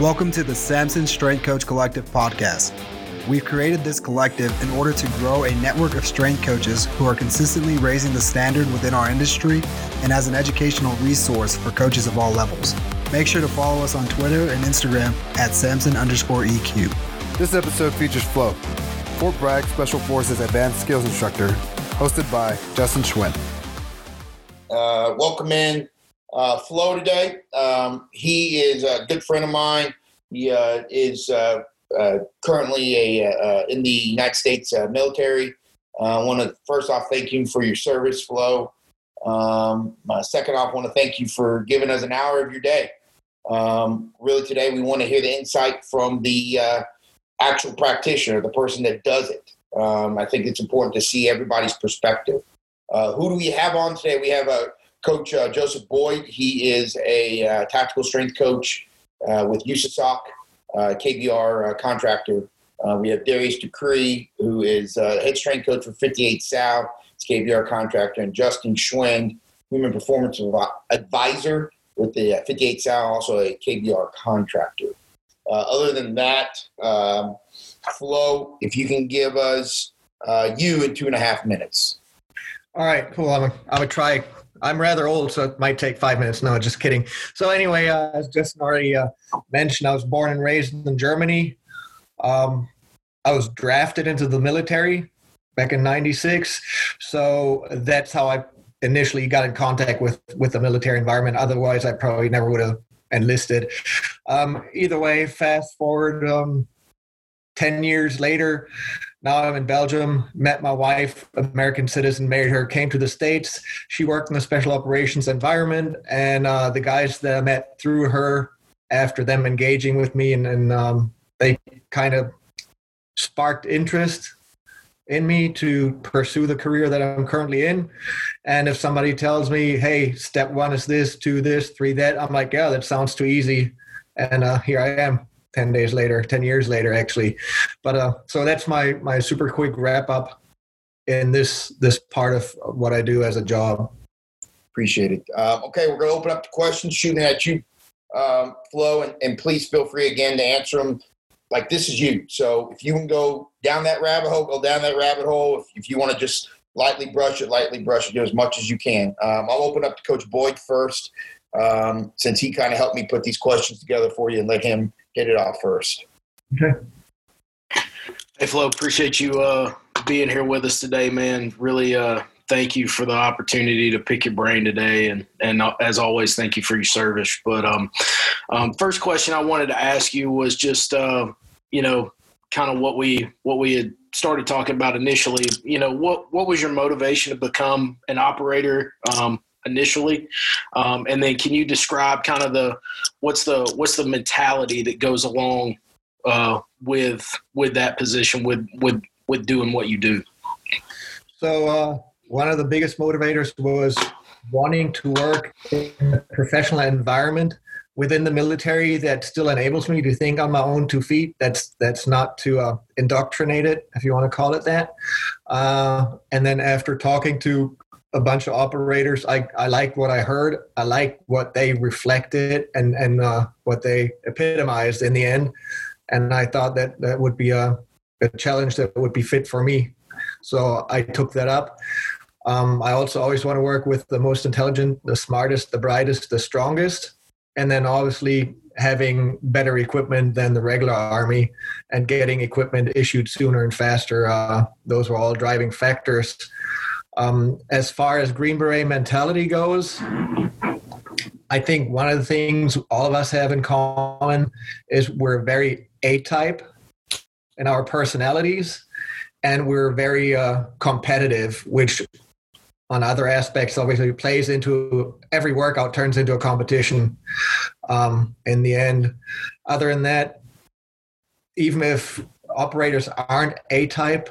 Welcome to the Samson Strength Coach Collective podcast. We've created this collective in order to grow a network of strength coaches who are consistently raising the standard within our industry and as an educational resource for coaches of all levels. Make sure to follow us on Twitter and Instagram at Samson underscore EQ. This episode features Flo, Fort Bragg Special Forces Advanced Skills Instructor, hosted by Justin Schwinn. Uh, welcome in uh, Flo today. Um, he is a good friend of mine. He uh, is uh, uh, currently a uh, in the United States military. I want to first off thank you for your service, Flo. Um, second off, want to thank you for giving us an hour of your day. Um, really, today we want to hear the insight from the actual practitioner, the person that does it. Um, I think it's important to see everybody's perspective. Uh, who do we have on today? We have uh, Coach uh, Joseph Boyd. He is a uh, tactical strength coach uh, with USASOC, uh, KBR contractor. we have Darius Decree, who is head strength coach for 58 South, it's KBR contractor, and Justin Schwinn, human performance advisor with the 58 South, also a KBR contractor. other than that, um, Flo, if you can give us you in two and a half minutes. All right, cool. I'm gonna try. I'm rather old, so it might take five minutes. No, just kidding. So anyway, uh, as Justin already uh, mentioned, I was born and raised in Germany. Um, I was drafted into the military back in '96, so that's how I initially got in contact with with the military environment. Otherwise, I probably never would have enlisted. Um, either way, fast forward um, ten years later, now I'm in Belgium, met my wife, American citizen, married her, came to the States. She worked in the special operations environment. And uh, the guys that I met through her, after them engaging with me, and, and um, they kind of sparked interest in me to pursue the career that I'm currently in. And if somebody tells me, hey, step one is this, two this, three that, I'm like, yeah, that sounds too easy. And uh, here I am. 10 days later 10 years later actually. But uh so that's my my super quick wrap up in this this part of what i do as a job. Appreciate it. Uh, okay we're going to open up the questions shooting at you um, Flo and, and please feel free again to answer them like this is you. So if you can go down that rabbit hole go down that rabbit hole. If, if you want to just lightly brush it lightly brush it do as much as you can. Um, i'll open up to coach boyd first um, since he kind of helped me put these questions together for you and let him hit it off first. Okay. Hey Flo, appreciate you uh, being here with us today, man. Really, uh, thank you for the opportunity to pick your brain today, and and uh, as always, thank you for your service. But um, um, first question I wanted to ask you was just uh, you know kind of what we what we had started talking about initially. You know, what what was your motivation to become an operator? Um, initially um, and then can you describe kind of the what's the what's the mentality that goes along uh, with with that position with with with doing what you do so uh, one of the biggest motivators was wanting to work in a professional environment within the military that still enables me to think on my own two feet. That's that's not to uh, indoctrinate it, if you want to call it that. Uh, and then after talking to a bunch of operators. I, I liked what I heard. I liked what they reflected and, and uh, what they epitomized in the end. And I thought that that would be a, a challenge that would be fit for me. So I took that up. Um, I also always want to work with the most intelligent, the smartest, the brightest, the strongest. And then obviously having better equipment than the regular army and getting equipment issued sooner and faster. Uh, those were all driving factors um, as far as Green Beret mentality goes, I think one of the things all of us have in common is we're very A type in our personalities, and we're very uh, competitive, which on other aspects obviously plays into every workout turns into a competition um, in the end. Other than that, even if operators aren't A type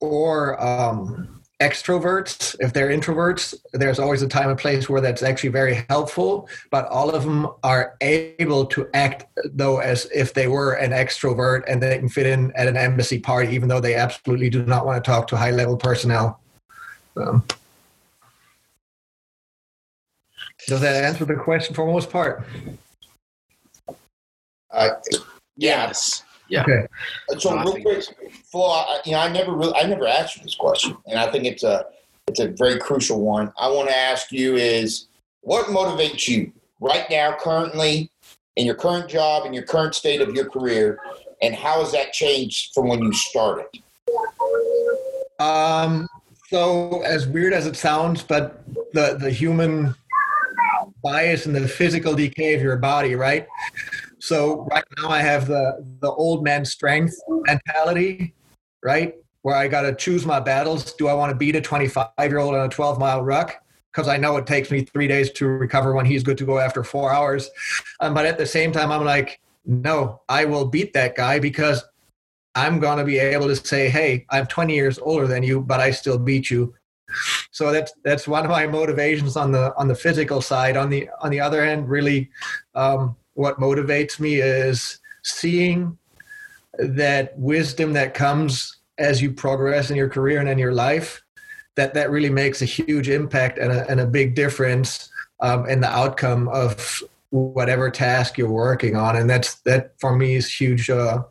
or um, extroverts if they're introverts there's always a time and place where that's actually very helpful but all of them are able to act though as if they were an extrovert and they can fit in at an embassy party even though they absolutely do not want to talk to high level personnel um, does that answer the question for most part Uh. Yes. Yeah. Okay. So No, real quick, Flo, I, you know, I never really, I never asked you this question, and I think it's a, it's a very crucial one. I want to ask you is what motivates you right now, currently, in your current job, in your current state of your career, and how has that changed from when you started? Um, so as weird as it sounds, but the the human bias and the physical decay of your body, right? So right now I have the the old man strength mentality, right? Where I got to choose my battles. Do I want to beat a 25 year old on a 12 mile ruck? Because I know it takes me three days to recover when he's good to go after four hours. Um, but at the same time, I'm like, no, I will beat that guy because I'm going to be able to say, "Hey, I'm 20 years older than you, but I still beat you." So that's that's one of my motivations on the on the physical side. On the on the other end, really, um, what motivates me is seeing that wisdom that comes as you progress in your career and in your life. That that really makes a huge impact and a, and a big difference um, in the outcome of whatever task you're working on, and that's that for me is huge. Uh,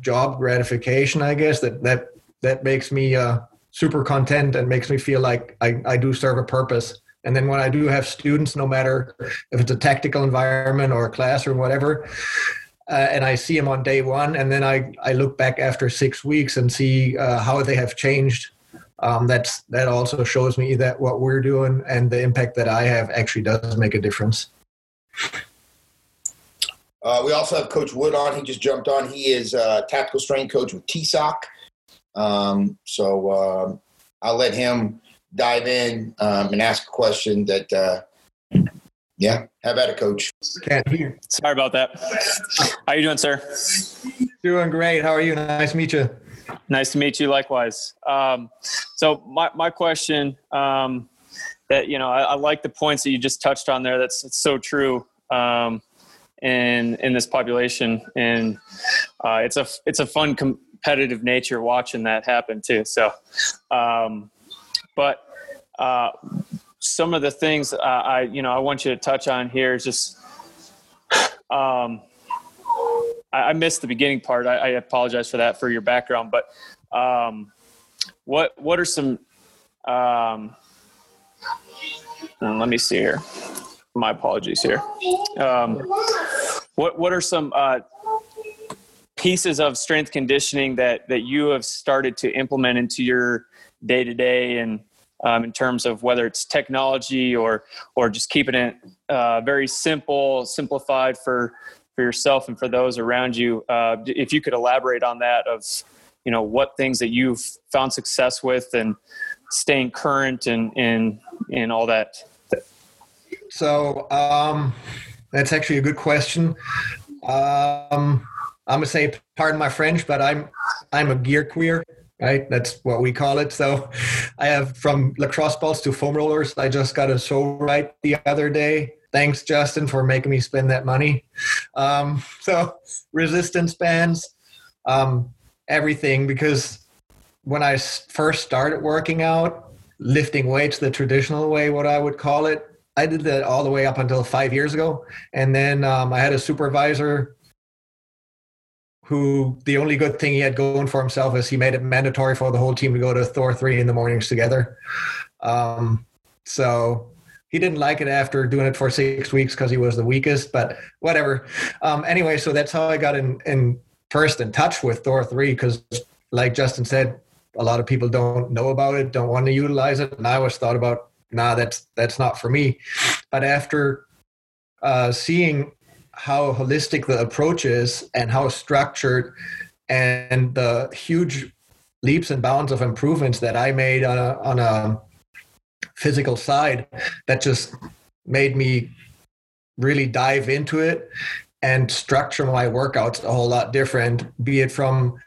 job gratification i guess that that that makes me uh, super content and makes me feel like I, I do serve a purpose and then when i do have students no matter if it's a tactical environment or a classroom, whatever uh, and i see them on day one and then i, I look back after six weeks and see uh, how they have changed um, that's that also shows me that what we're doing and the impact that i have actually does make a difference Uh, we also have Coach Wood on. He just jumped on. He is a tactical strength coach with TSOC. Um, so um I'll let him dive in um, and ask a question that, uh, yeah, have at it, Coach. can't hear Sorry about that. How you doing, sir? doing great how are you nice to meet you Nice to meet you. Likewise. Um, so my my question, um, that you know, I, I like the points that you just touched on there. That's it's so true. Um, in in this population, and uh, it's a it's a fun competitive nature watching that happen too. So, um, but uh, some of the things uh, I you know I want you to touch on here is just. Um, I, I missed the beginning part. I, I apologize for that for your background, but um, what what are some? Um, let me see here. My apologies here. Um, what what are some uh, pieces of strength conditioning that that you have started to implement into your day to day and um, in terms of whether it's technology or or just keeping it uh, very simple, simplified for for yourself and for those around you. Uh, if you could elaborate on that, of you know what things that you've found success with and staying current and and and all that. So um, that's actually a good question. Um, I'm gonna say, pardon my French, but I'm I'm a gear queer, right? That's what we call it. So I have from lacrosse balls to foam rollers. I just got a show right the other day. Thanks, Justin, for making me spend that money. Um, so resistance bands, um, everything, because when I first started working out, lifting weights the traditional way, what I would call it, I did that all the way up until five years ago. And then um, I had a supervisor who the only good thing he had going for himself is he made it mandatory for the whole team to go to Thor 3 in the mornings together. Um, so he didn't like it after doing it for six weeks because he was the weakest, but whatever. Um, anyway, so that's how I got in, in first in touch with Thor 3 because, like Justin said, a lot of people don't know about it, don't want to utilize it. And I always thought about, nah, that's that's not for me. But after uh, seeing how holistic the approach is and how structured and the huge leaps and bounds of improvements that I made on a, on a physical side, that just made me really dive into it and structure my workouts a whole lot different. Be it from,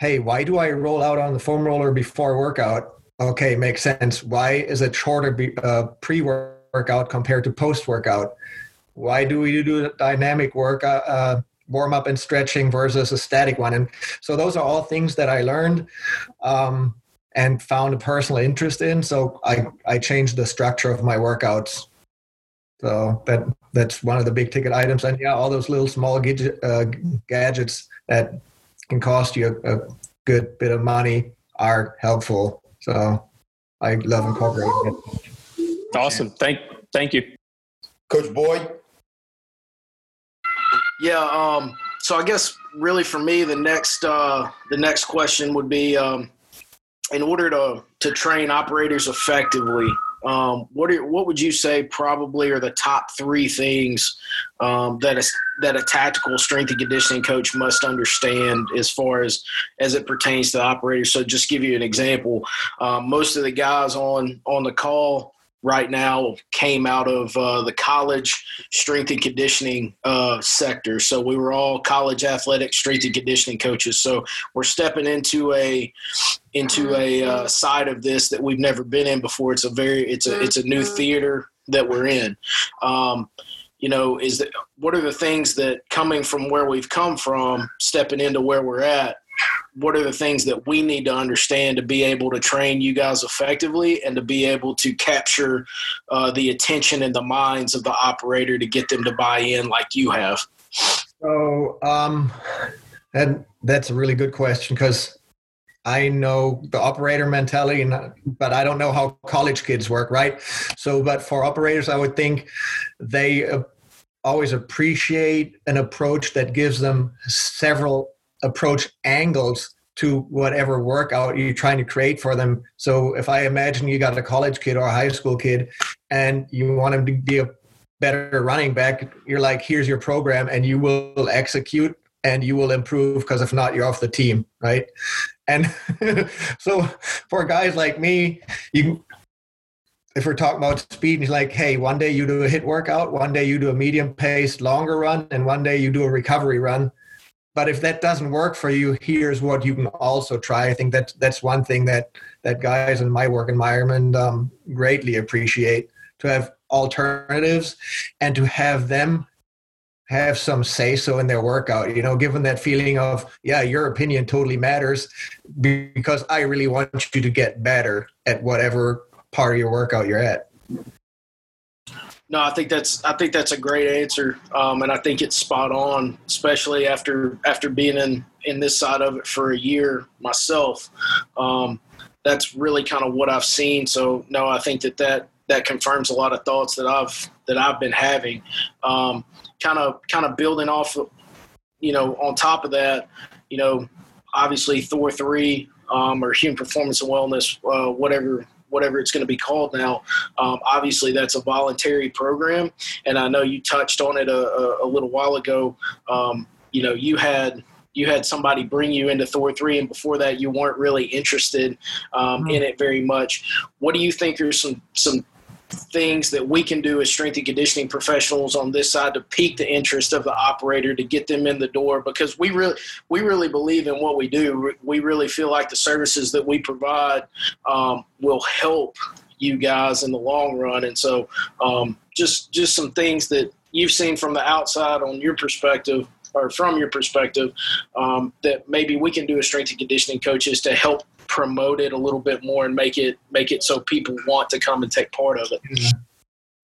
hey, why do I roll out on the foam roller before workout? Okay, makes sense. Why is it shorter uh, pre workout compared to post workout? Why do we do dynamic work, uh, uh, warm up and stretching versus a static one? And so those are all things that I learned um, and found a personal interest in. So I, I changed the structure of my workouts So that that's one of the big ticket items, and yeah, all those little small gadget, uh, gadgets that can cost you a, a good bit of money are helpful. So I love incorporating it. Awesome. Thank thank you. Coach Boyd. Yeah. Um, so I guess really for me, the next uh, the next question would be, um, in order to to train operators effectively, um, what are, what would you say probably are the top three things um, that a, that a tactical strength and conditioning coach must understand as far as as it pertains to operators? So just give you an example. Um, most of the guys on on the call right now came out of uh, the college strength and conditioning uh, sector. So we were all college athletic strength and conditioning coaches. So we're stepping into a into a uh, side of this that we've never been in before. It's a very it's a it's a new theater that we're in. Um, you know, is that what are the things that coming from where we've come from, stepping into where we're at, what are the things that we need to understand to be able to train you guys effectively and to be able to capture uh, the attention and the minds of the operator to get them to buy in like you have so um and that's a really good question because I know the operator mentality, but I don't know how college kids work, right? So, but for operators, I would think they uh, always appreciate an approach that gives them several approach angles to whatever workout you're trying to create for them. So if I imagine you got a college kid or a high school kid and you want him to be a better running back, you're like, here's your program and you will execute and you will improve because if not, you're off the team, right? And so for guys like me, you if we're talking about speed, he's like, hey, one day you do a HIIT workout, one day you do a medium pace longer run, and one day you do a recovery run but if that doesn't work for you here's what you can also try. I think that that's one thing that that guys in my work environment um, greatly appreciate to have alternatives and to have them have some say so in their workout you know given that feeling of yeah your opinion totally matters because i really want you to get better at whatever part of your workout you're at no, I think that's I think that's a great answer, um, and I think it's spot on, especially after after being in in this side of it for a year myself. Um, that's really kind of what I've seen. So no, I think that that that confirms a lot of thoughts that I've that I've been having. Um, kind of kind of building off, you know, on top of that, you know, obviously Thor three um, or human performance and wellness, uh, whatever whatever it's going to be called now. Um, obviously, that's a voluntary program, and I know you touched on it a, a, little while ago. Um, you know, you had you had somebody bring you into Thor three, and before that, you weren't really interested um, mm-hmm. in it very much. What do you think are some some things that we can do as strength and conditioning professionals on this side to pique the interest of the operator to get them in the door because we really we really believe in what we do. We really feel like the services that we provide um, will help you guys in the long run. And so um, just just some things that you've seen from the outside on your perspective or from your perspective um, that maybe we can do as strength and conditioning coaches to help promote it a little bit more and make it make it so people want to come and take part of it.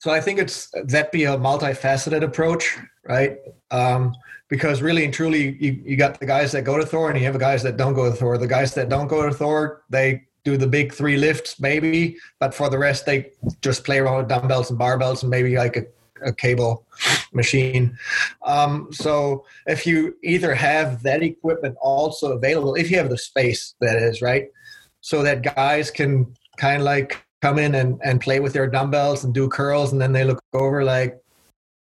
So I think it's that be a multifaceted approach, right? Um, because really and truly, you, you got the guys that go to Thor and you have the guys that don't go to Thor. The guys that don't go to Thor, they do the big three lifts maybe, but for the rest, they just play around with dumbbells and barbells and maybe like a a cable machine. Um, so if you either have that equipment also available, if you have the space, that is right, so that guys can kind of like come in and, and play with their dumbbells and do curls, and then they look over like,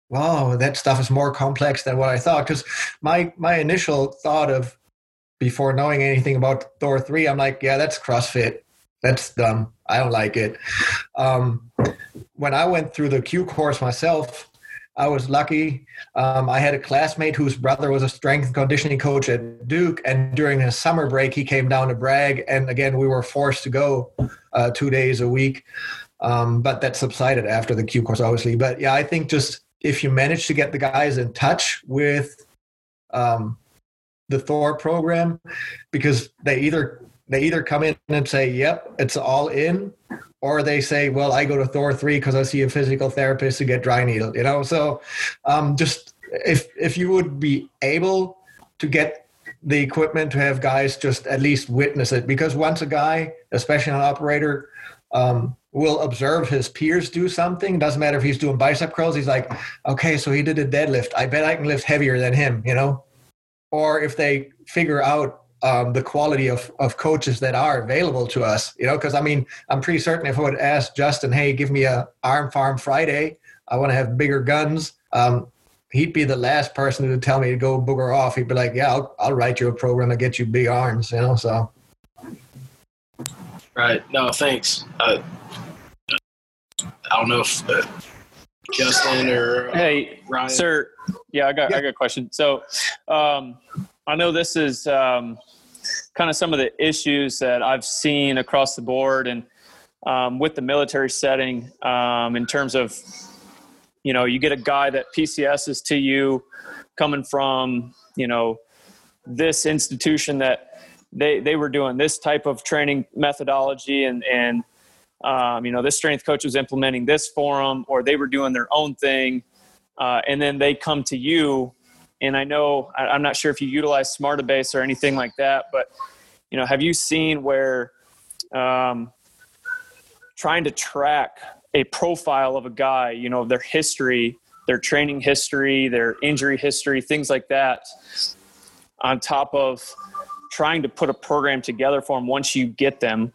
wow, that stuff is more complex than what I thought. Because my my initial thought of before knowing anything about Thor three, I'm like, yeah, that's CrossFit. That's dumb. I don't like it. Um, when I went through the Q course myself, I was lucky. Um, I had a classmate whose brother was a strength and conditioning coach at Duke, and during his summer break, he came down to Bragg. And again, we were forced to go uh, two days a week, um, but that subsided after the Q course, obviously. But yeah, I think just if you manage to get the guys in touch with um, the Thor program, because they either they either come in and say, "Yep, it's all in," or they say, "Well, I go to Thor three because I see a physical therapist to get dry needle." You know, so um, just if if you would be able to get the equipment to have guys just at least witness it, because once a guy, especially an operator, um, will observe his peers do something. Doesn't matter if he's doing bicep curls. He's like, okay, so he did a deadlift. I bet I can lift heavier than him. You know, or if they figure out um, the quality of, of coaches that are available to us, you know, because I mean, I'm pretty certain if I would ask Justin, hey, give me a arm farm Friday, I want to have bigger guns. Um, he'd be the last person to tell me to go booger off. He'd be like, yeah, I'll, I'll write you a program to get you big arms, you know, so. Right. No, thanks. Uh, I don't know if uh, Justin or uh, hey, Ryan. sir. Yeah, I got Yeah. I got a question. So, um, I know this is um, kind of some of the issues that I've seen across the board, and um, with the military setting, um, in terms of, you know, you get a guy that PCS is to you, coming from, you know, this institution that they they were doing this type of training methodology, and and um, you know, this strength coach was implementing this for them, or they were doing their own thing, uh, and then they come to you. And I know I, I'm not sure if you utilize Smartabase or anything like that, but you know, have you seen where um, trying to track a profile of a guy, you know, their history, their training history, their injury history, things like that, on top of trying to put a program together for them once you get them.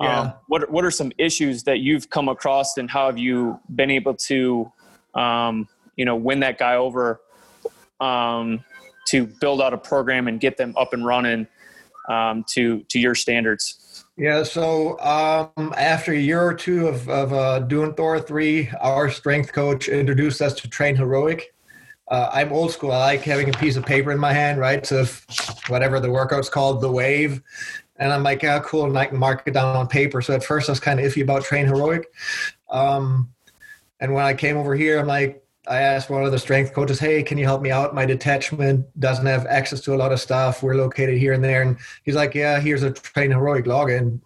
Yeah. Um, what what are some issues that you've come across, and how have you been able to, um, you know, win that guy over, um, to build out a program and get them up and running um, to to your standards? Yeah, so um, after a year or two of, of uh, doing Thor 3, our strength coach introduced us to Train Heroic. Uh, I'm old school. I like having a piece of paper in my hand, right? So, if whatever the workout's called, the wave. And I'm like, yeah, cool. And I can mark it down on paper. So, at first, I was kind of iffy about Train Heroic. Um, and when I came over here, I'm like, I asked one of the strength coaches, hey, can you help me out? My detachment doesn't have access to a lot of stuff. We're located here and there. And he's like, yeah, here's a Train Heroic login.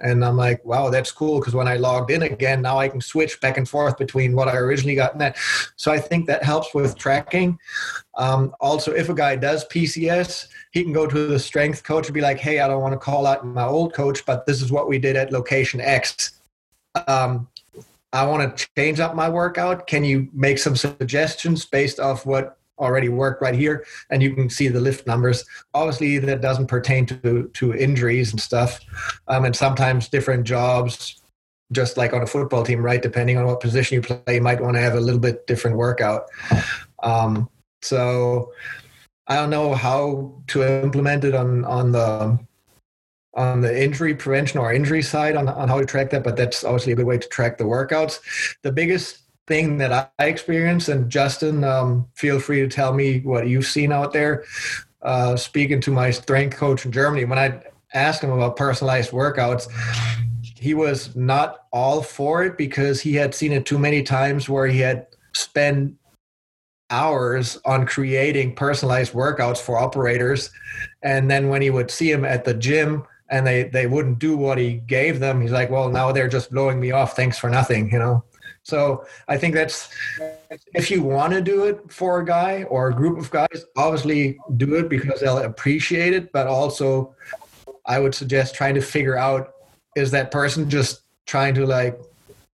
And I'm like, wow, that's cool. Because when I logged in again, now I can switch back and forth between what I originally got and that. So I think that helps with tracking. Um, also, if a guy does PCS, he can go to the strength coach and be like, hey, I don't want to call out my old coach, but this is what we did at location X. Um, I want to change up my workout. Can you make some suggestions based off what already worked right here? And you can see the lift numbers. Obviously, that doesn't pertain to to injuries and stuff. Um, and sometimes different jobs, just like on a football team, right? Depending on what position you play, you might want to have a little bit different workout. Um, so I don't know how to implement it on on the on the injury prevention or injury side on, on how to track that, but that's obviously a good way to track the workouts. The biggest thing that I experienced, and Justin, um, feel free to tell me what you've seen out there. Uh, speaking to my strength coach in Germany, when I asked him about personalized workouts, he was not all for it because he had seen it too many times where he had spent hours on creating personalized workouts for operators. And then when he would see him at the gym, and they they wouldn't do what he gave them. He's like well now they're just blowing me off. Thanks for nothing you know? So i think that's if you want to do it for a guy or a group of guys obviously do it because they'll appreciate it. But also i would suggest trying to figure out is that person just trying to like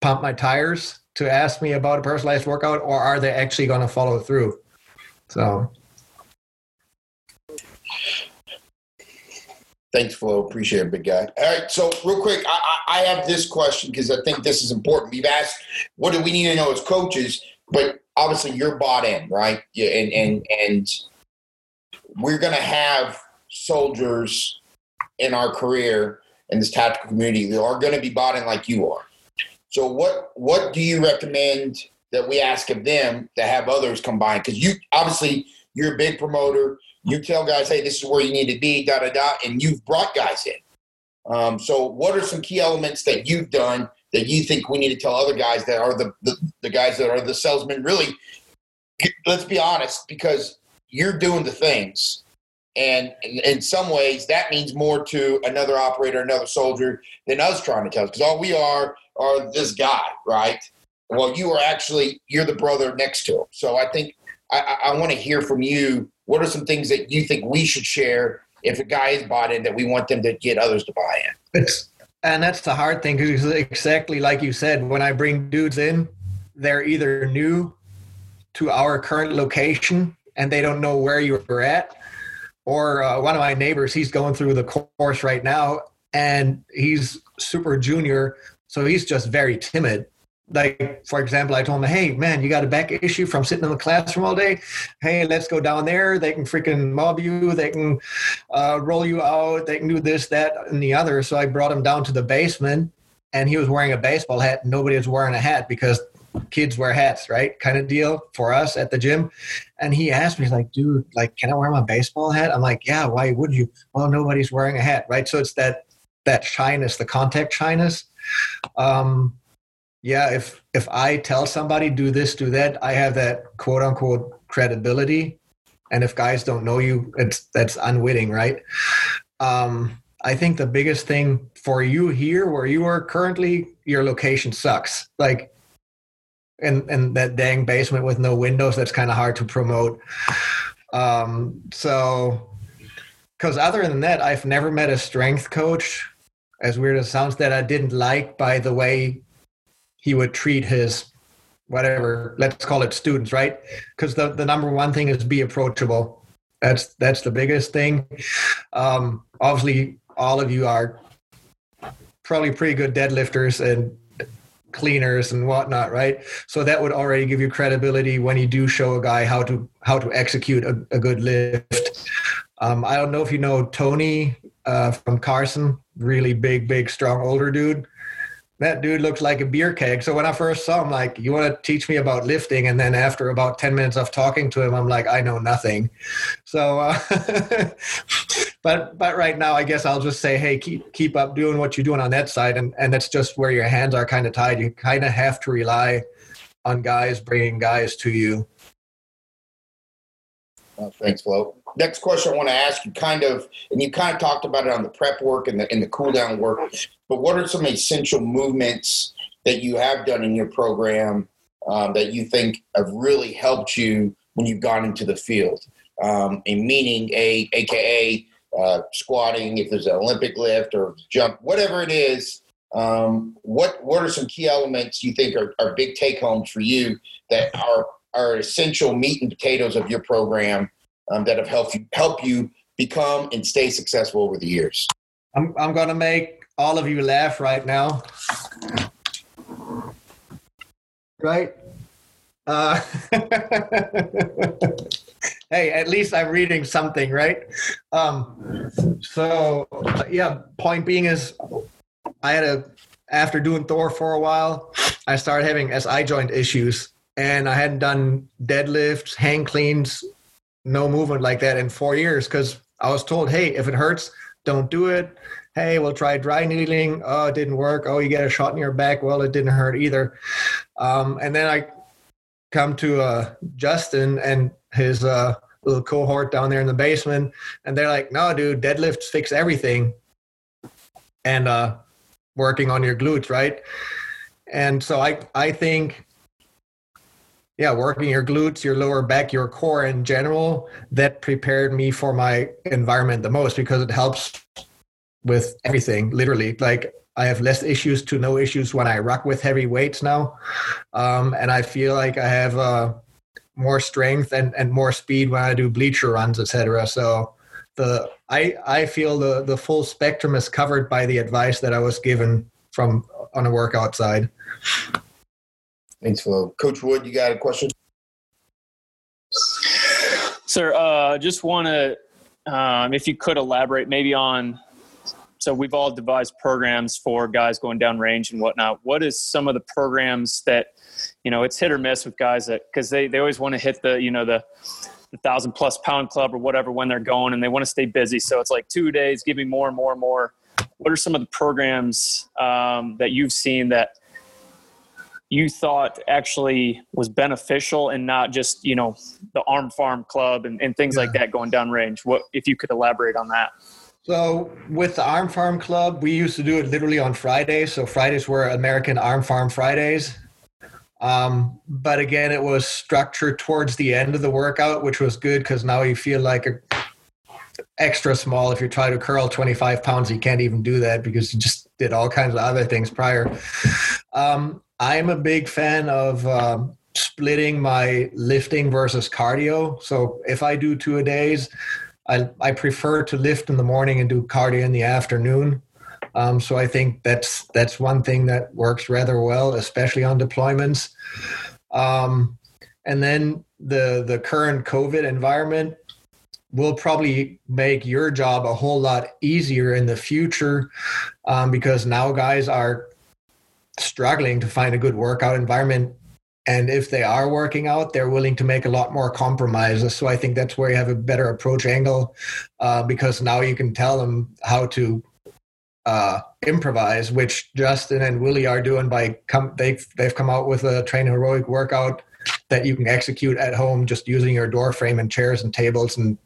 pump my tires to ask me about a personalized workout or are they actually going to follow through? So Thanks, Flo. Appreciate it, big guy. All right, so real quick, I, I have this question because I think this is important. We've asked, what do we need to know as coaches? But obviously, you're bought in, right? Yeah, and and and we're gonna have soldiers in our career in this tactical community that are going to be bought in like you are. So, what what do you recommend that we ask of them to have others combine? Because you obviously you're a big promoter you tell guys, hey, this is where you need to be, da da da, and you've brought guys in. Um, so, what are some key elements that you've done that you think we need to tell other guys that are the, the, the guys that are the salesmen? Really, let's be honest, because you're doing the things And in, in some ways, that means more to another operator, another soldier than us trying to tell. Because all we are are this guy, right? Well, you are actually you're the brother next to him. So I think I, I want to hear from you. What are some things that you think we should share if a guy is bought in that we want them to get others to buy in? It's and that's the hard thing because exactly like you said, when I bring dudes in, they're either new to our current location and they don't know where you're at, or uh, one of my neighbors, he's going through the course right now and he's super junior, so he's just very timid like for example i told him hey man you got a back issue from sitting in the classroom all day? Hey let's go down there. They can freaking mob you. They can uh, roll you out. They can do this that and the other. So i brought him down to the basement and he was wearing a baseball hat. Nobody was wearing a hat because kids wear hats right? Kind of deal for us at the gym. And he asked me he's like dude like can i wear my baseball hat? I'm like yeah why would you? Well nobody's wearing a hat right? So it's that that shyness the contact shyness. Um yeah, if if I tell somebody do this, do that, I have that quote unquote credibility. And if guys don't know you, it's that's unwitting, right? Um, I think the biggest thing for you here, where you are currently, your location sucks. Like, and and that dang basement with no windows, that's kind of hard to promote. Um, so, because other than that, I've never met a strength coach, as weird as sounds, that I didn't like by the way he would treat his whatever let's call it students right? Because the, the number one thing is be approachable. That's that's the biggest thing. Um, obviously all of you are probably pretty good deadlifters and cleaners and whatnot right? So that would already give you credibility when you do show a guy how to how to execute a, a good lift. Um, i don't know if you know tony uh, from carson really big big strong older dude that dude looks like a beer keg. So when I first saw him, like, you want to teach me about lifting? And then after about 10 minutes of talking to him, I'm like, I know nothing. So, uh, but, but right now, I guess I'll just say, Hey, keep, keep up doing what you're doing on that side. And, and that's just where your hands are kind of tied. You kind of have to rely on guys bringing guys to you. Oh, thanks, Flo. Next question I want to ask you, kind of, and you kind of talked about it on the prep work and the and the cool down work. But what are some essential movements that you have done in your program um, that you think have really helped you when you've gone into the field? Um, meaning, a AKA uh, squatting, if there's an Olympic lift or jump, whatever it is. Um, what what are some key elements you think are, are big take homes for you that are are essential meat and potatoes of your program um, that have helped you help you become and stay successful over the years? I'm I'm gonna make all of you laugh right now. Right? Uh, hey, at least I'm reading something, right? Um, so, yeah, point being is I had a, after doing Thor for a while, I started having SI joint issues and I hadn't done deadlifts, hang cleans, no movement like that in four years because I was told, hey, if it hurts, don't do it. Hey, we'll try dry needling. Oh, it didn't work. Oh, you get a shot in your back. Well, it didn't hurt either. Um, and then I come to uh, Justin and his uh, little cohort down there in the basement, and they're like, "No, dude, deadlifts fix everything." And uh, working on your glutes, right? And so I I think yeah, working your glutes, your lower back, your core in general, that prepared me for my environment the most because it helps with everything, literally. Like I have less issues to no issues when I rock with heavy weights now. Um, and I feel like I have uh, more strength and, and more speed when I do bleacher runs, etc. So the I, I feel the, the full spectrum is covered by the advice that I was given from on a workout side. Thanks, Flo. Coach Wood, you got a question? Sir, uh, just want to, um, if you could elaborate maybe on, so we've all devised programs for guys going down range and whatnot. What is some of the programs that, you know, it's hit or miss with guys that, because they, they always want to hit the, you know, the, the thousand plus pound club or whatever when they're going and they want to stay busy. So it's like two days, give me more and more and more. What are some of the programs um, that you've seen that you thought actually was beneficial and not just you know the arm farm club and, and things yeah. like that going down range. What if you could elaborate on that? So with the arm farm club we used to do it literally on fridays. So fridays were american arm farm fridays. Um, but again it was structured towards the end of the workout which was good because now you feel like a extra small. If you try to curl 25 pounds you can't even do that because you just did all kinds of other things prior. Um, I'm a big fan of um, splitting my lifting versus cardio. So if I do two a days, I, I prefer to lift in the morning and do cardio in the afternoon. Um, so I think that's that's one thing that works rather well, especially on deployments. Um, and then the the current COVID environment will probably make your job a whole lot easier in the future um, because now guys are struggling to find a good workout environment. And if they are working out they're willing to make a lot more compromises. So i think that's where you have a better approach angle uh, because now you can tell them how to uh, improvise which justin and willie are doing by come they've, they've come out with a train heroic workout that you can execute at home just using your door frame and chairs and tables and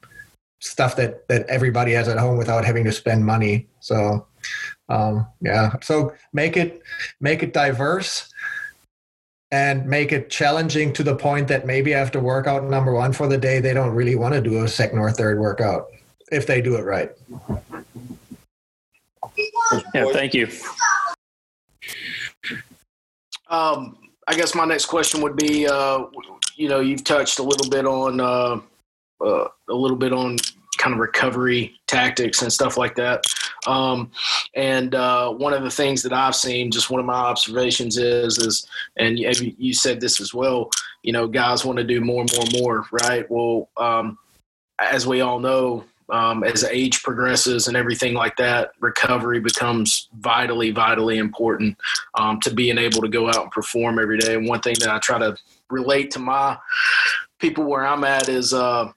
stuff that that everybody has at home without having to spend money. So um, yeah. So make it make it diverse and make it challenging to the point that maybe after workout number one for the day they don't really want to do a second or third workout if they do it right. Yeah thank you. Um, i guess my next question would be uh, you know you've touched a little bit on uh, uh, a little bit on kind of recovery tactics and stuff like that. Um, and uh, one of the things that I've seen, just one of my observations is, is, and you, said this as well. You know, guys want to do more and more and more, right? Well, um, as we all know, um, as age progresses and everything like that, recovery becomes vitally, vitally important um, to being able to go out and perform every day. And one thing that I try to relate to my people where I'm at is, uh,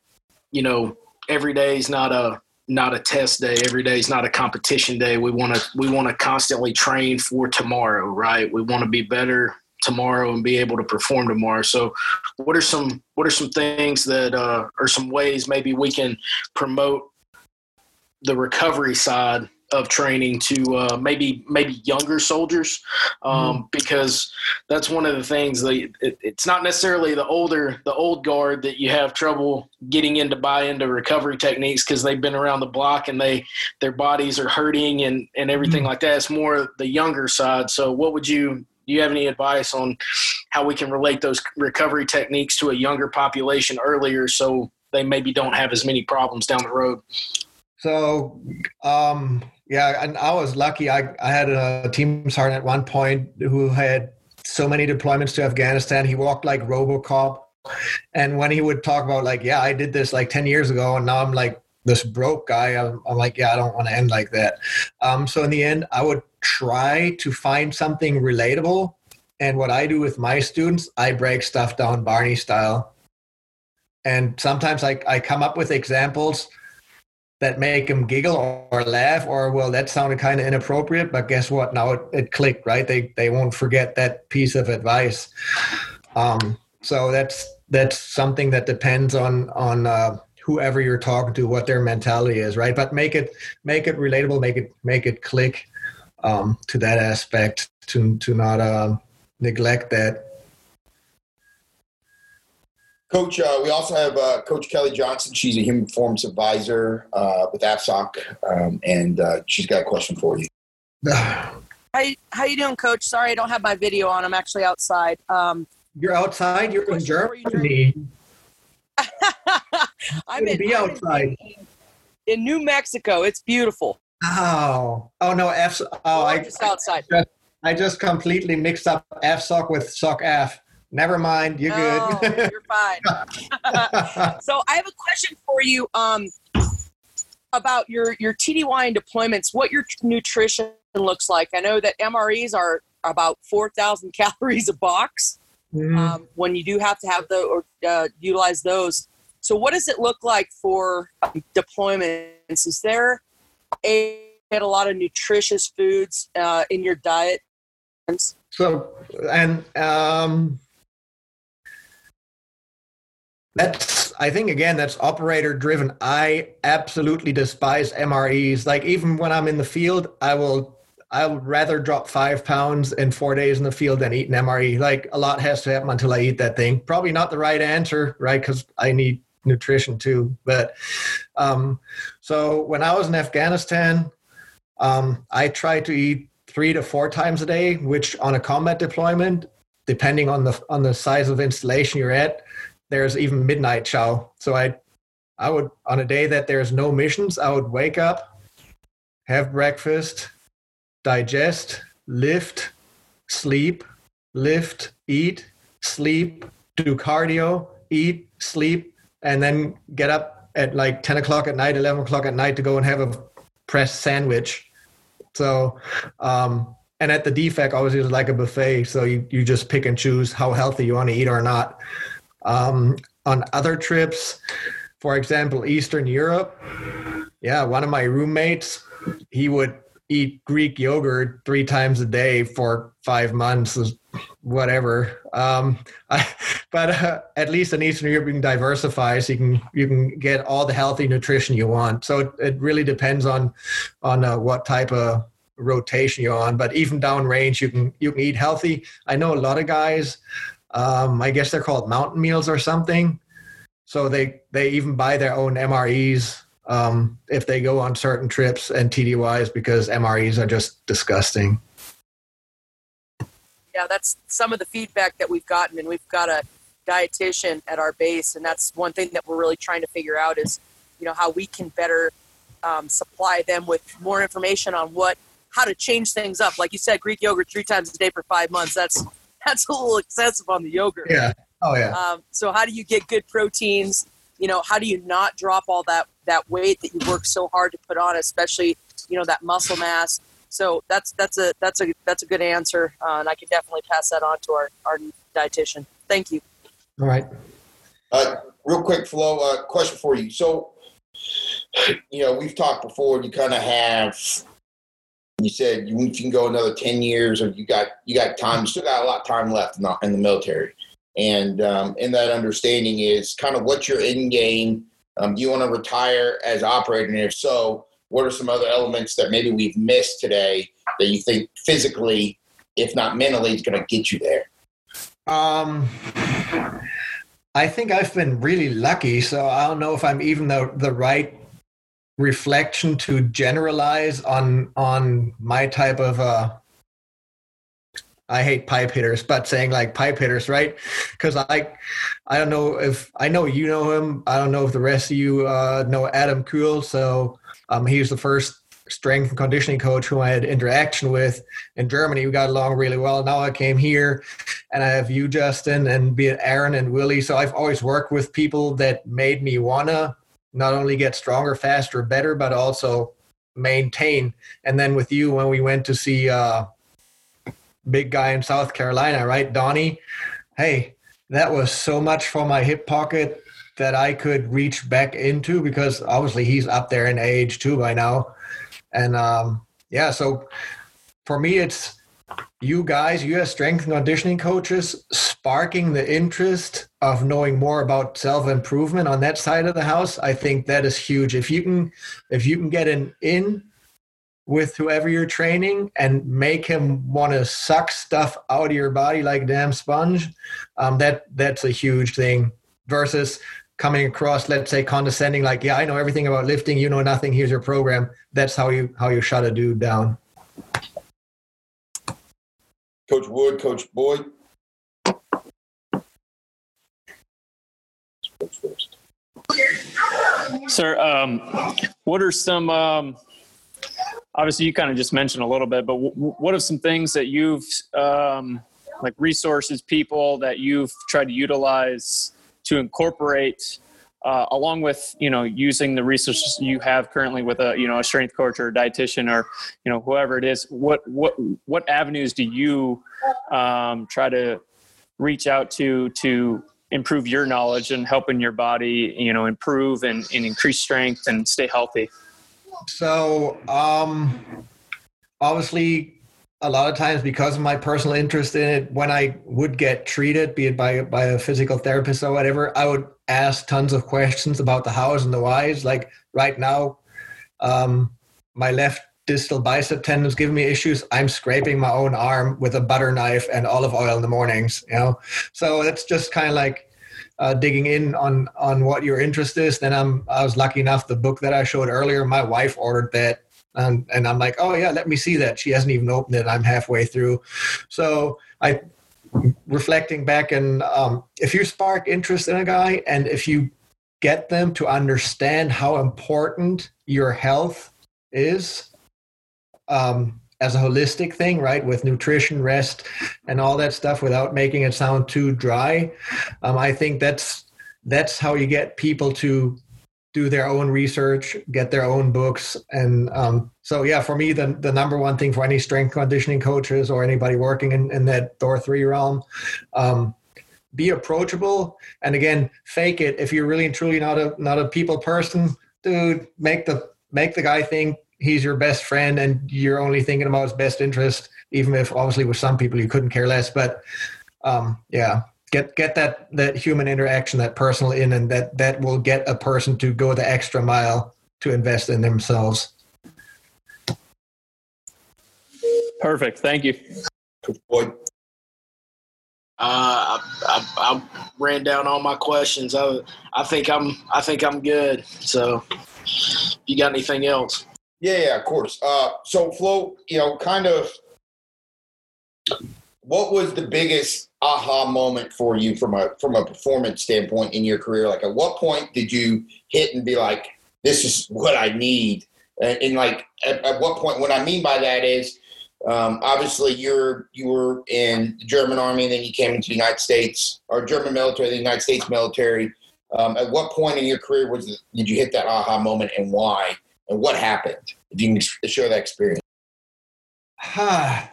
you know, every day is not a not a test day. Every day is not a competition day. We want to we want to constantly train for tomorrow right? We want to be better tomorrow and be able to perform tomorrow. So what are some what are some things that uh, or some ways maybe we can promote the recovery side of training to uh, maybe maybe younger soldiers um, mm. because that's one of the things that it, it's not necessarily the older the old guard that you have trouble getting into buy into recovery techniques because they've been around the block and they their bodies are hurting and and everything mm. like that it's more the younger side so what would you do you have any advice on how we can relate those recovery techniques to a younger population earlier so they maybe don't have as many problems down the road so um, yeah, and I was lucky. I, I had a team sergeant at one point who had so many deployments to Afghanistan. He walked like Robocop. And when he would talk about like, yeah, I did this like 10 years ago and now I'm like this broke guy, I'm, I'm like, yeah, I don't want to end like that. Um, so in the end, I would try to find something relatable. And what I do with my students, I break stuff down Barney style. And sometimes I, I come up with examples – that make them giggle or laugh or well that sounded kind of inappropriate but guess what? Now it, it clicked right? They they won't forget that piece of advice. Um, so that's that's something that depends on on uh, whoever you're talking to what their mentality is right? But make it make it relatable make it make it click um, to that aspect to to not uh, neglect that Coach, uh, we also have uh, Coach Kelly Johnson. She's a human performance advisor uh, with AFSOC, um, and uh, she's got a question for you. How, how you doing, Coach? Sorry, I don't have my video on. I'm actually outside. Um, You're outside. You're in Germany. I'm in, be outside. In, in, New Mexico. It's beautiful. Oh, oh no, F. Oh, I just outside. I just, I just completely mixed up FSOC with SOC F. Never mind. You're good. you're fine. so I have a question for you um, about your your TDY and deployments. What your nutrition looks like? I know that MREs are about four thousand calories a box. Mm. Um, when you do have to have the or uh, utilize those. So what does it look like for um, deployments? Is there a, a lot of nutritious foods uh, in your diet? So, and um, that's, I think, again, that's operator driven. I absolutely despise MREs. Like, even when I'm in the field, I will. I would rather drop five pounds in four days in the field than eat an MRE. Like a lot has to happen until I eat that thing. Probably not the right answer, right? Because I need nutrition too. But um, so when I was in Afghanistan, um, I tried to eat three to four times a day, which on a combat deployment, depending on the on the size of installation you're at, there's even midnight chow. So I I would on a day that there's no missions, I would wake up, have breakfast, digest, lift, sleep, lift, eat, sleep, do cardio, eat, sleep, and then get up at like 10 o'clock at night, 11 o'clock at night to go and have a pressed sandwich. So, um, and at the DFAC, always is like a buffet. So you, you just pick and choose how healthy you want to eat or not. Um, on other trips, for example, Eastern Europe, yeah, one of my roommates, he would eat Greek yogurt three times a day for five months, whatever. Um, I, but uh, at least in Eastern Europe, you can diversify, so you can you can get all the healthy nutrition you want. So it, it really depends on on uh, what type of rotation you're on. But even downrange, you can you can eat healthy. I know a lot of guys. Um, I guess they're called mountain meals or something. So they they even buy their own MREs um, if they go on certain trips and TDYs because MREs are just disgusting. Yeah, that's some of the feedback that we've gotten, and we've got a dietitian at our base, and that's one thing that we're really trying to figure out is, you know, how we can better um, supply them with more information on what how to change things up. Like you said, Greek yogurt three times a day for five months. That's that's a little excessive on the yogurt. Yeah. Oh yeah. Um, so how do you get good proteins? You know, how do you not drop all that that weight that you work so hard to put on, especially you know that muscle mass? So that's that's a that's a that's a good answer, uh, and I can definitely pass that on to our our dietitian. Thank you. All right. Uh, real quick, Flo, uh, question for you. So, you know, we've talked before. You kind of have. You said you, can go another ten years, or you got you got time. You still got a lot of time left in the, in the military, and um, in that understanding is kind of what's your end game. Um, do you want to retire as operator, and if so, what are some other elements that maybe we've missed today that you think physically, if not mentally, is going to get you there? Um, I think I've been really lucky, so I don't know if I'm even the the right reflection to generalize on on my type of uh I hate pipe hitters, but saying like pipe hitters, right? Because I, I don't know if I know you know him. I don't know if the rest of you uh, know Adam Kuhl. So um, he was the first strength and conditioning coach who I had interaction with in Germany. We got along really well. Now I came here and I have you, Justin, and be it Aaron and Willie. So I've always worked with people that made me wanna not only get stronger, faster, better, but also maintain. And then with you, when we went to see uh, big guy in South Carolina, right, Donnie? Hey, that was so much for my hip pocket that I could reach back into because obviously he's up there in age too by now. And um, yeah, so for me, it's you guys, you as strength and conditioning coaches, sparking the interest of knowing more about self improvement on that side of the house. I think that is huge. If you can, if you can get an in with whoever you're training and make him want to suck stuff out of your body like damn sponge, um, that that's a huge thing. Versus coming across, let's say, condescending, like, "Yeah, I know everything about lifting. You know nothing. Here's your program." That's how you how you shut a dude down. Coach Wood, Coach Boyd. Sir, um, what are some? Um, obviously, you kind of just mentioned a little bit, but w- what are some things that you've um, like resources, people that you've tried to utilize to incorporate uh, along with you know using the resources you have currently with a you know a strength coach or a dietitian or you know whoever it is what what what avenues do you um, try to reach out to to improve your knowledge and helping your body you know improve and, and increase strength and stay healthy? So um obviously a lot of times because of my personal interest in it, when I would get treated, be it by by a physical therapist or whatever, I would ask tons of questions about the hows and the whys. Like right now, um, my left distal bicep tendon's giving me issues. I'm scraping my own arm with a butter knife and olive oil in the mornings. You know, so it's just kind of like uh, digging in on on what your interest is. Then I'm I was lucky enough the book that I showed earlier. My wife ordered that and, and I'm like, oh yeah, let me see that. She hasn't even opened it. I'm halfway through. So I, reflecting back and um, if you spark interest in a guy and if you get them to understand how important your health is um, as a holistic thing, right? With nutrition, rest, and all that stuff, without making it sound too dry. Um, I think that's that's how you get people to do their own research, get their own books, and um, so yeah, for me, the the number one thing for any strength conditioning coaches or anybody working in, in that Thor three realm, um, be approachable, and again, fake it. If you're really and truly not a not a people person, dude, make the make the guy think he's your best friend and you're only thinking about his best interest, even if obviously with some people you couldn't care less. But um, yeah, get get that that human interaction that personal in and that that will get a person to go the extra mile to invest in themselves perfect thank you Boyd. Uh, I, I, I, ran down all my questions. I, I think I'm I think I'm good. So, you got anything else? Yeah, yeah, of course. Uh, so Flo, you know, kind of, what was the biggest aha moment for you from a from a performance standpoint in your career? Like, at what point did you hit and be like, "This is what I need"? And, and like, at, at, what point? What I mean by that is, um, obviously, you're you were in the German army, and then you came into the United States or German military, the United States military. Um, at what point in your career was did you hit that aha moment, and why? And what happened? If you can share that experience.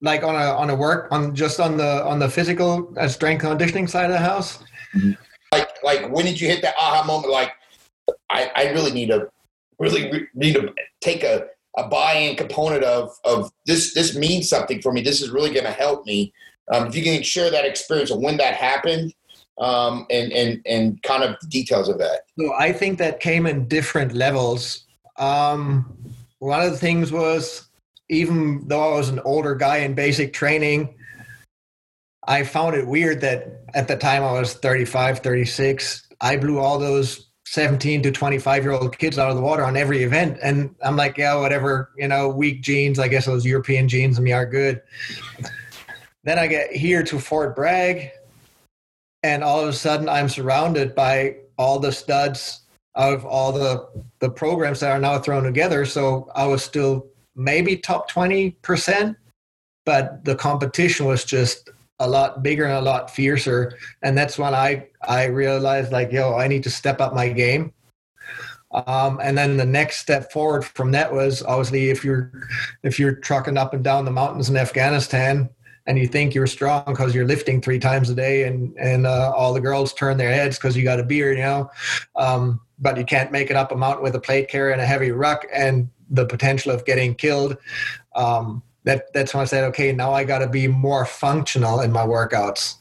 like on a on a work on just on the on the physical uh, strength conditioning side of the house? Mm-hmm. like like when did you hit that aha moment? Like i i really need to really need to take a a buy-in component of of this this means something for me. This is really going to help me. Um, if you can share that experience of when that happened um, and and and kind of details of that. So i think that came in different levels. Um, one of the things was even though I was an older guy in basic training, I found it weird that at the time I was 35, 36, I blew all those 17 to 25 year old kids out of the water on every event. And I'm like, yeah, whatever, you know, weak genes. I guess those European genes in me are good. Then I get here to Fort Bragg, and all of a sudden I'm surrounded by all the studs of all the the programs that are now thrown together. So I was still maybe top 20%, but the competition was just a lot bigger and a lot fiercer. And that's when I, I realized like, yo, I need to step up my game. Um, and then the next step forward from that was obviously if you're if you're trucking up and down the mountains in Afghanistan and you think you're strong because you're lifting three times a day and and uh, all the girls turn their heads because you got a beard, you know, um, but you can't make it up a mountain with a plate carrier and a heavy ruck and the potential of getting killed. Um, that that's when I said, okay, now I got to be more functional in my workouts.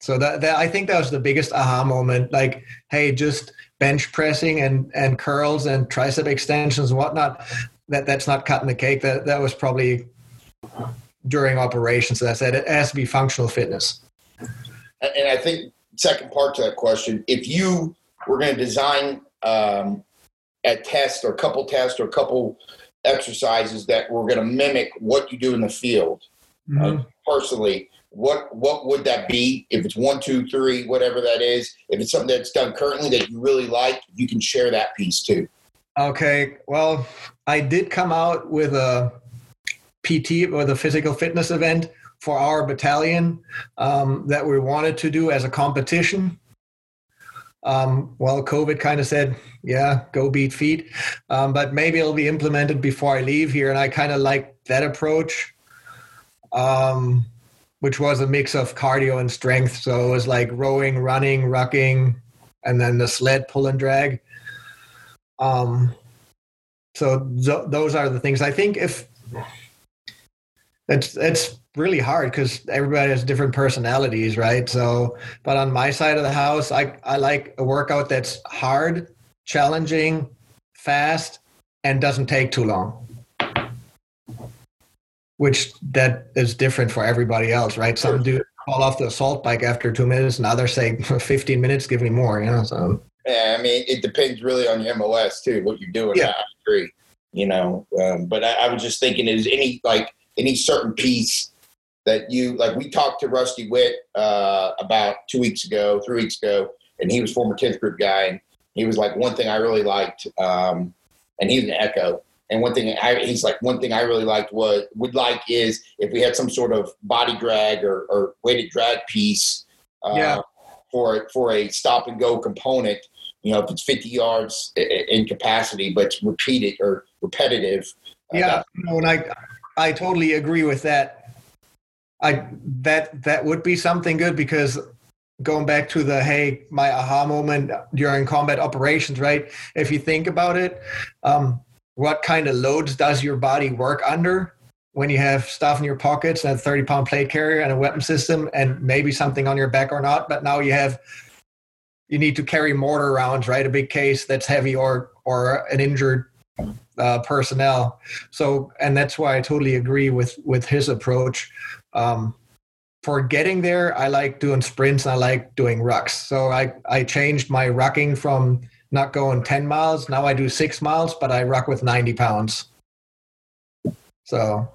So that, that I think that was the biggest aha moment. Like, hey, just bench pressing and and curls and tricep extensions and whatnot. That that's not cutting the cake. That that was probably during operations. As I said it has to be functional fitness. And I think second part to that question, if you were going to design um, a test or a couple tests or a couple exercises that were going to mimic what you do in the field. Mm-hmm. Uh, personally, what what would that be? If it's one, two, three, whatever that is. If it's something that's done currently that you really like, you can share that piece too. Okay. Well, I did come out with a PT or the physical fitness event for our battalion um, that we wanted to do as a competition. Um, well, COVID kind of said, yeah, go beat feet. Um, but maybe it'll be implemented before I leave here. And I kind of like that approach, um, which was a mix of cardio and strength. So it was like rowing, running, rucking, and then the sled pull and drag. Um, so th- those are the things I think if it's it's really hard because everybody has different personalities, right? So, but on my side of the house, I I like a workout that's hard, challenging, fast, and doesn't take too long. Which that is different for everybody else, right? Some do fall off the assault bike after two minutes, and others say 15 minutes, give me more, you know. So Yeah, I mean, it depends really on your MOS too, what you're doing. Yeah. I agree. You know, um, but I, I was just thinking, is any like any certain piece that you like? We talked to Rusty Witt uh, about two weeks ago, three weeks ago, and he was former 10th group guy, and he was like, one thing I really liked, um, and he's an Echo. And one thing I, he's like, one thing I really liked was would like is if we had some sort of body drag or, or weighted drag piece uh, Yeah. for for a stop and go component. You know, if it's 50 yards in capacity, but it's repeated or repetitive. uh, yeah, no, and I I totally agree with that. I that that would be something good because going back to the hey my aha moment during combat operations, right? If you think about it, um, what kind of loads does your body work under? When you have stuff in your pockets and a 30 pound plate carrier and a weapon system and maybe something on your back or not, but now you have you need to carry mortar rounds, right? A big case that's heavy or or an injured uh, personnel. So, and that's why I totally agree with with his approach. Um, for getting there, I like doing sprints. I like doing rucks. So I I changed my rucking from not going ten miles. Now I do six miles, but I ruck with ninety pounds. So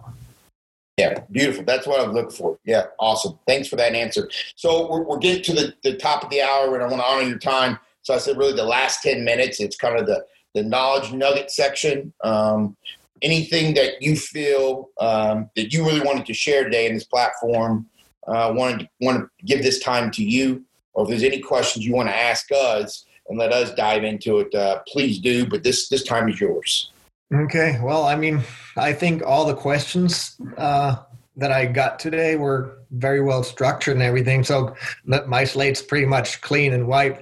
Yeah, beautiful. That's what I was looking for. Yeah, awesome. Thanks for that answer. So we're, we're getting to the, the top of the hour, and I want to honor your time. So I said, really, the last 10 minutes, it's kind of the, the knowledge nugget section. Um, anything that you feel um, that you really wanted to share today in this platform, uh, wanted to, want to give this time to you, or if there's any questions you want to ask us and let us dive into it, uh, please do. But this this time is yours. Okay. Well, I mean, I think all the questions uh, that I got today were very well structured and everything. So my slate's pretty much clean and white.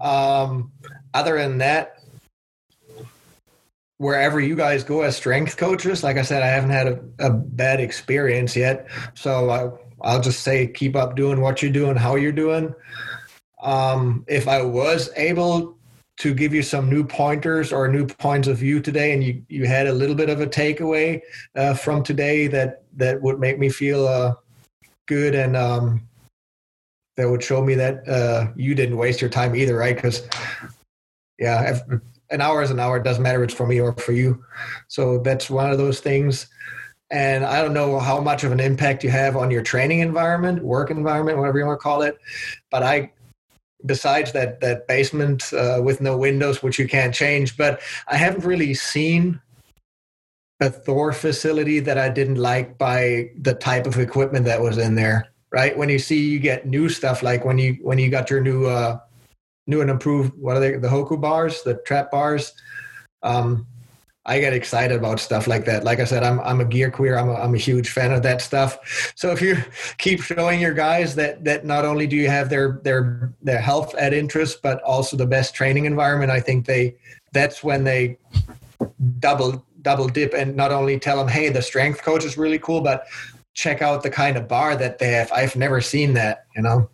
Um, other than that, wherever you guys go as strength coaches, like I said, I haven't had a, a bad experience yet. So I, I'll just say keep up doing what you're doing, how you're doing. Um, if I was able to give you some new pointers or new points of view today, and you you had a little bit of a takeaway uh, from today that that would make me feel uh, good and um, that would show me that uh, you didn't waste your time either, right? Because yeah, if, an hour is an hour. It doesn't matter if it's for me or for you. So that's one of those things. And I don't know how much of an impact you have on your training environment, work environment, whatever you want to call it. But I besides that that basement uh, with no windows, which you can't change. But I haven't really seen a Thor facility that I didn't like by the type of equipment that was in there. Right when you see you get new stuff like when you when you got your new uh, new and improved what are they the Hoku bars the trap bars. Um, I get excited about stuff like that. Like I said, I'm I'm a gear queer. I'm a, I'm a huge fan of that stuff. So if you keep showing your guys that that not only do you have their their their health at interest, but also the best training environment, I think they that's when they double double dip and not only tell them, hey, the strength coach is really cool, but check out the kind of bar that they have. I've never seen that, you know.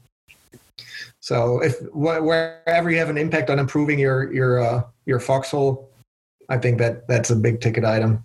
So if wh- wherever you have an impact on improving your your uh, your foxhole I think that that's a big ticket item.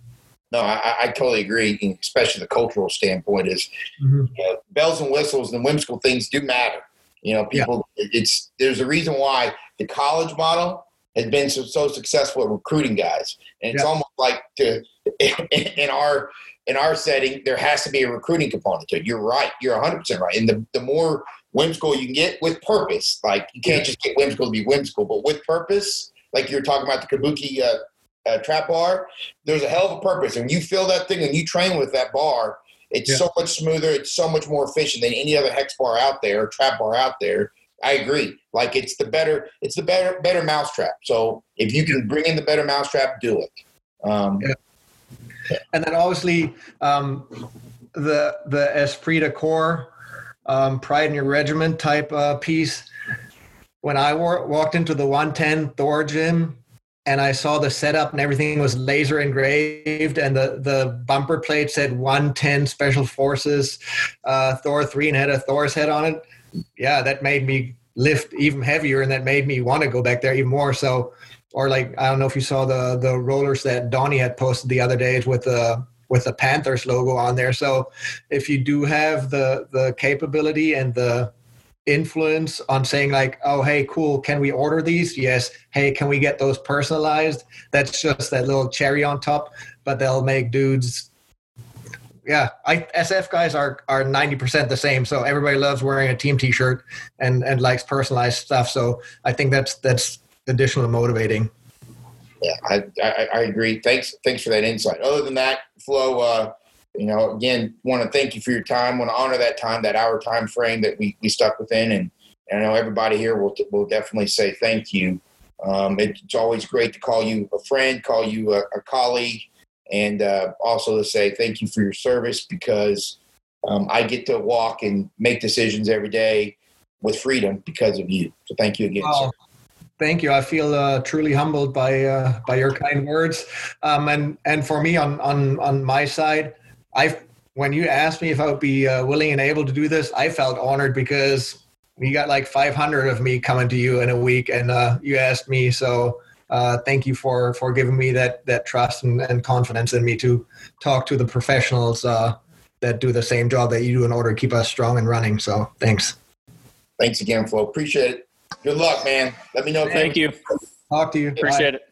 No, I, I totally agree, especially the cultural standpoint is Mhm. you know, bells and whistles and whimsical things do matter. You know, people. It's there's a reason why the college model has been so, so successful at recruiting guys, and it's Yeah. almost like to in our in our setting there has to be a recruiting component to it. You're right. You're 100 percent right. And the the more whimsical you can get with purpose, like you can't just get whimsical to be whimsical, but with purpose, like you're talking about the Kabuki uh, uh, trap bar. There's a hell of a purpose, and you feel that thing and you train with that bar. It's Yeah. so much smoother. It's so much more efficient than any other hex bar out there, trap bar out there. I agree. Like it's the better, it's the better, better mousetrap. So if you can bring in the better mousetrap, do it. Um, Yeah. And then obviously um, the the esprit de corps, um, pride in your regiment type uh, piece. When I walked into the 110 Thor gym, and I saw the setup and everything was laser engraved, and the the bumper plate said 110 Special Forces uh, Thor three and had a Thor's head on it. Yeah, that made me lift even heavier, and that made me want to go back there even more. So, or like I don't know if you saw the the rollers that Donnie had posted the other days with the with the Panthers logo on there. So, if you do have the the capability and the influence on saying like oh hey cool can we order these? Yes. Hey can we get those personalized? That's just that little cherry on top but they'll make dudes yeah I, sf guys are are 90% the same. So everybody loves wearing a team t-shirt and and likes personalized stuff. So i think that's that's additional motivating. Yeah i i, I agree. Thanks thanks for that insight. Other than that flo uh you know, again, want to thank you for your time. Want to honor that time, that hour time frame that we, we stuck within, and, and I know everybody here will will definitely say thank you. Um, it's always great to call you a friend, call you a, a colleague, and uh, also to say thank you for your service because um, I get to walk and make decisions every day with freedom because of you. So thank you again, sir. Thank you. I feel uh, truly humbled by uh, by your kind words, um, and and for me on on on my side, I when you asked me if I would be uh, willing and able to do this, I felt honored because you got like 500 of me coming to you in a week, and uh, you asked me. So uh, thank you for for giving me that that trust and, and confidence in me to talk to the professionals uh, that do the same job that you do in order to keep us strong and running. So thanks. Thanks again, Flo. Appreciate it. Good luck, man. Let me know. Thank you. Talk to you. Appreciate Bye. it.